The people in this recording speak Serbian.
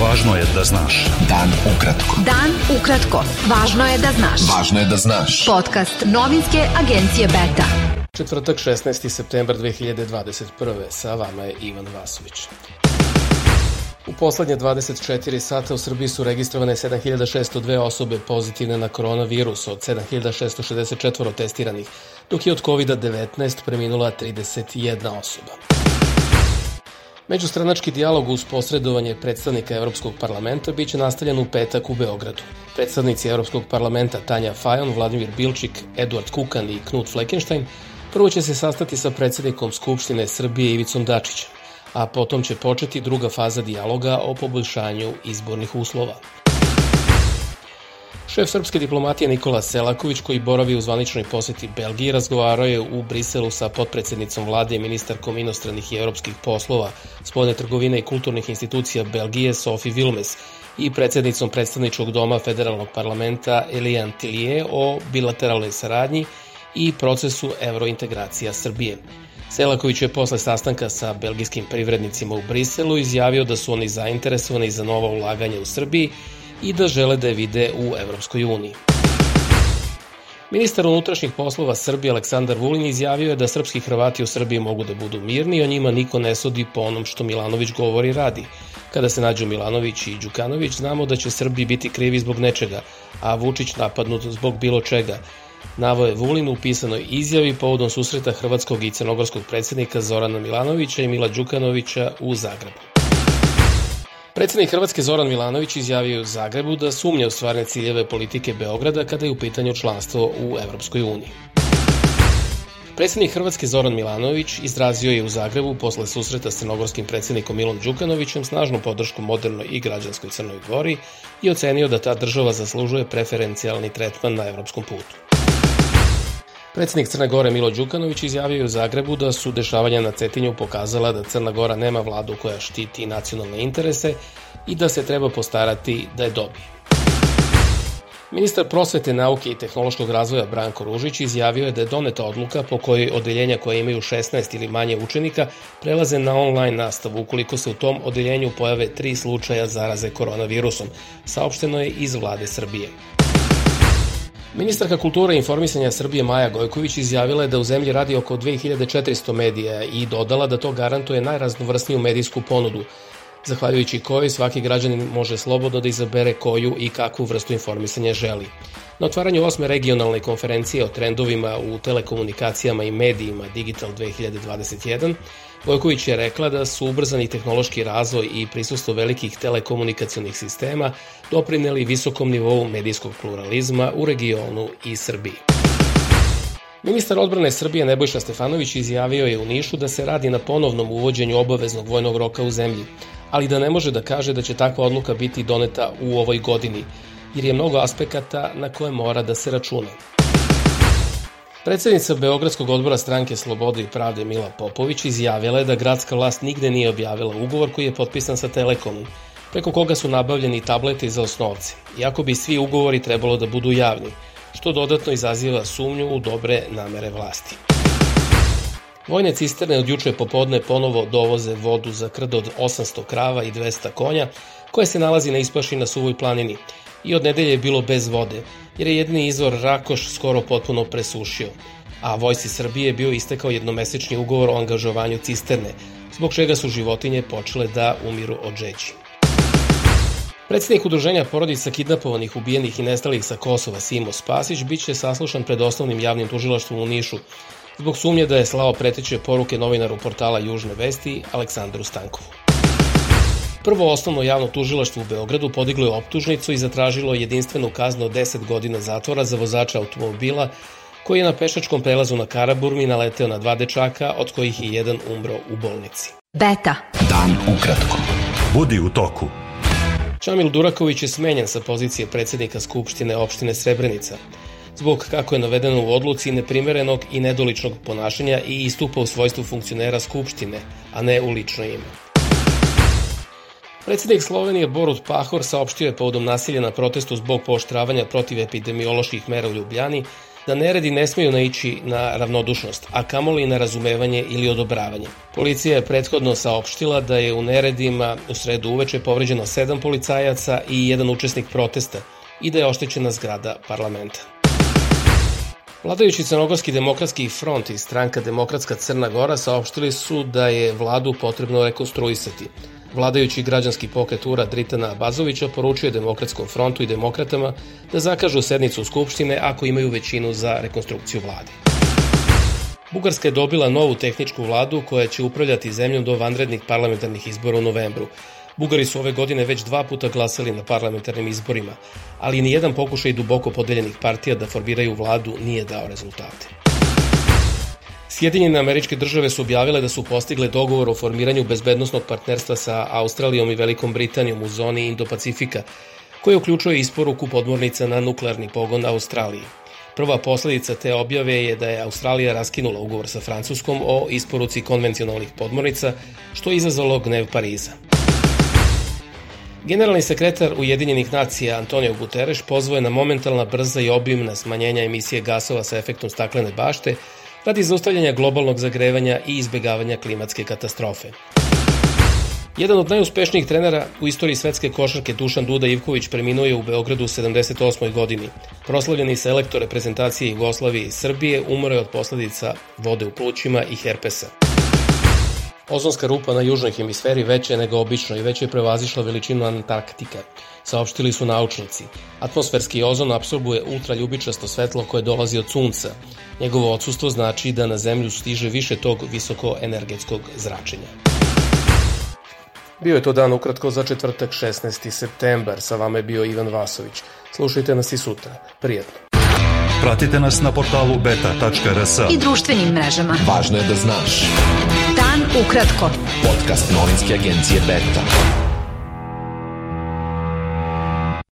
Važno je da znaš. Dan ukratko. Dan ukratko. Važno je da znaš. Važno je da znaš. Podcast novinske agencije Beta. Četvrtak 16. septembar 2021. Sa vama je Ivan Vasović. U poslednje 24 sata u Srbiji su registrovane 7602 osobe pozitivne na koronavirus od 7664 testiranih, dok je od COVID-19 preminula 31 osoba. Međustranački dijalog uz posredovanje predstavnika Evropskog parlamenta biće nastavljen u petak u Beogradu. Predstavnici Evropskog parlamenta Tanja Fajon, Vladimir Bilčik, Eduard Kukan i Knut Fleckenstein prvo će se sastati sa predsednikom Skupštine Srbije Ivicom Dačićem, a potom će početi druga faza dijaloga o poboljšanju izbornih uslova. Šef srpske diplomatije Nikola Selaković, koji boravi u zvaničnoj poseti Belgiji, razgovarao je u Briselu sa potpredsednicom vlade i ministarkom inostranih i evropskih poslova, spoljne trgovine i kulturnih institucija Belgije Sofi Vilmes i predsednicom predstavničkog doma federalnog parlamenta Elijan Tilije o bilateralnoj saradnji i procesu evrointegracija Srbije. Selaković je posle sastanka sa belgijskim privrednicima u Briselu izjavio da su oni zainteresovani za nova ulaganja u Srbiji i da žele da je vide u Evropskoj uniji. Ministar unutrašnjih poslova Srbije Aleksandar Vulin izjavio je da srpski Hrvati u Srbiji mogu da budu mirni i o njima niko ne sudi po onom što Milanović govori radi. Kada se nađu Milanović i Đukanović, znamo da će Srbi biti krivi zbog nečega, a Vučić napadnut zbog bilo čega. Navo je Vulin u pisanoj izjavi povodom susreta hrvatskog i crnogorskog predsednika Zorana Milanovića i Mila Đukanovića u Zagrebu. Predsednik Hrvatske Zoran Milanović izjavio u Zagrebu da sumnja u stvarne ciljeve politike Beograda kada je u pitanju članstvo u Evropskoj uniji. Predsednik Hrvatske Zoran Milanović izrazio je u Zagrebu posle susreta s crnogorskim predsednikom Milom Đukanovićem snažnu podršku modernoj i građanskoj Crnoj Gori i ocenio da ta država zaslužuje preferencijalni tretman na evropskom putu. Predsednik Crne Gore Milo Đukanović izjavio u Zagrebu da su dešavanja na Cetinju pokazala da Crna Gora nema vladu koja štiti nacionalne interese i da se treba postarati da je dobije. Ministar prosvete, nauke i tehnološkog razvoja Branko Ružić izjavio je da je doneta odluka po kojoj odeljenja koje imaju 16 ili manje učenika prelaze na online nastavu ukoliko se u tom odeljenju pojave tri slučaja zaraze koronavirusom, saopšteno je iz vlade Srbije. Ministarka kulture i informisanja Srbije Maja Gojković izjavila je da u zemlji radi oko 2400 medija i dodala da to garantuje najraznovrsniju medijsku ponudu, zahvaljujući kojoj svaki građanin može slobodno da izabere koju i kakvu vrstu informisanja želi. Na otvaranju osme regionalne konferencije o trendovima u telekomunikacijama i medijima Digital 2021 Vojković je rekla da su ubrzani tehnološki razvoj i prisustvo velikih telekomunikacionih sistema doprineli visokom nivou medijskog pluralizma u regionu i Srbiji. Ministar odbrane Srbije Nebojša Stefanović izjavio je u Nišu da se radi na ponovnom uvođenju obaveznog vojnog roka u zemlji, ali da ne može da kaže da će takva odluka biti doneta u ovoj godini, jer je mnogo aspekata na koje mora da se računa. Predsednica Beogradskog odbora stranke Slobode i pravde Mila Popović izjavila je da gradska vlast nigde nije objavila ugovor koji je potpisan sa Telekomom, preko koga su nabavljeni tableti za osnovce, iako bi svi ugovori trebalo da budu javni, što dodatno izaziva sumnju u dobre namere vlasti. Vojne cisterne od juče popodne ponovo dovoze vodu za krdo od 800 krava i 200 konja, koje se nalazi na ispaši na Suvoj planini, i od nedelje je bilo bez vode, jer je jedini izvor Rakoš skoro potpuno presušio, a Vojsi Srbije je bio istekao jednomesečni ugovor o angažovanju cisterne, zbog čega su životinje počele da umiru od žeći. Predsednik udruženja porodica kidnapovanih, ubijenih i nestalih sa Kosova Simo Spasić biće saslušan pred osnovnim javnim tužilaštvom u Nišu zbog sumnje da je slao preteće poruke novinaru portala Južne vesti Aleksandru Stankovu. Prvo osnovno javno tužilaštvo u Beogradu podiglo je optužnicu i zatražilo jedinstvenu kaznu od 10 godina zatvora za vozača automobila koji je na pešačkom prelazu na Karaburmi naleteo na dva dečaka, od kojih je jedan umro u bolnici. Beta. Dan ukratko. Budi u toku. Čamil Duraković je smenjen sa pozicije predsednika Skupštine opštine Srebrenica zbog, kako je navedeno u odluci, neprimerenog i nedoličnog ponašanja i istupa u svojstvu funkcionera Skupštine, a ne u lično ime. Predsednik Slovenije Borut Pahor saopštio je povodom nasilja na protestu zbog pooštravanja protiv epidemioloških mera u Ljubljani da neredi ne smeju naići na ravnodušnost, a kamoli na razumevanje ili odobravanje. Policija je prethodno saopštila da je u neredima u sredu uveče povređeno sedam policajaca i jedan učesnik protesta i da je oštećena zgrada parlamenta. Vladajući Crnogorski demokratski front i stranka Demokratska Crna Gora saopštili su da je vladu potrebno rekonstruisati. Vladajući građanski pokret Ura Dritana Bazovića poručuje Demokratskom frontu i demokratama da zakažu sednicu Skupštine ako imaju većinu za rekonstrukciju vlade. Bugarska je dobila novu tehničku vladu koja će upravljati zemljom do vanrednih parlamentarnih izbora u novembru. Bugari su ove godine već dva puta glasali na parlamentarnim izborima, ali ni jedan pokušaj duboko podeljenih partija da formiraju vladu nije dao rezultate. Sjedinjene američke države su objavile da su postigle dogovor o formiranju bezbednostnog partnerstva sa Australijom i Velikom Britanijom u zoni Indo-Pacifika, koje uključuje isporuku podmornica na nuklearni pogon Australiji. Prva posledica te objave je da je Australija raskinula ugovor sa Francuskom o isporuci konvencionalnih podmornica, što je izazvalo gnev Pariza. Generalni sekretar Ujedinjenih nacija Antonio Guterres pozvao je na momentalna brza i obimna smanjenja emisije gasova sa efektom staklene bašte radi zaustavljanja globalnog zagrevanja i izbegavanja klimatske katastrofe. Jedan od najuspešnijih trenera u istoriji svetske košarke Dušan Duda Ivković preminuo je u Beogradu u 78. godini. Proslavljeni selektor reprezentacije Jugoslavije i Srbije umro je od posledica vode u plućima i herpesa. Ozonska rupa na južnoj hemisferi veća je nego obično i već je prevazišla veličinu Antarktika, saopštili su naučnici. Atmosferski ozon apsorbuje ultraljubičasto svetlo koje dolazi od sunca. Njegovo odsustvo znači da na zemlju stiže više tog visokoenergetskog zračenja. Bio je to dan ukratko za četvrtak 16. septembar. Sa vama je bio Ivan Vasović. Slušajte nas i sutra. Prijetno. Pratite nas na portalu beta.rs i društvenim mrežama. Važno je da znaš. Ukratko. Podcast novinske agencije Beta.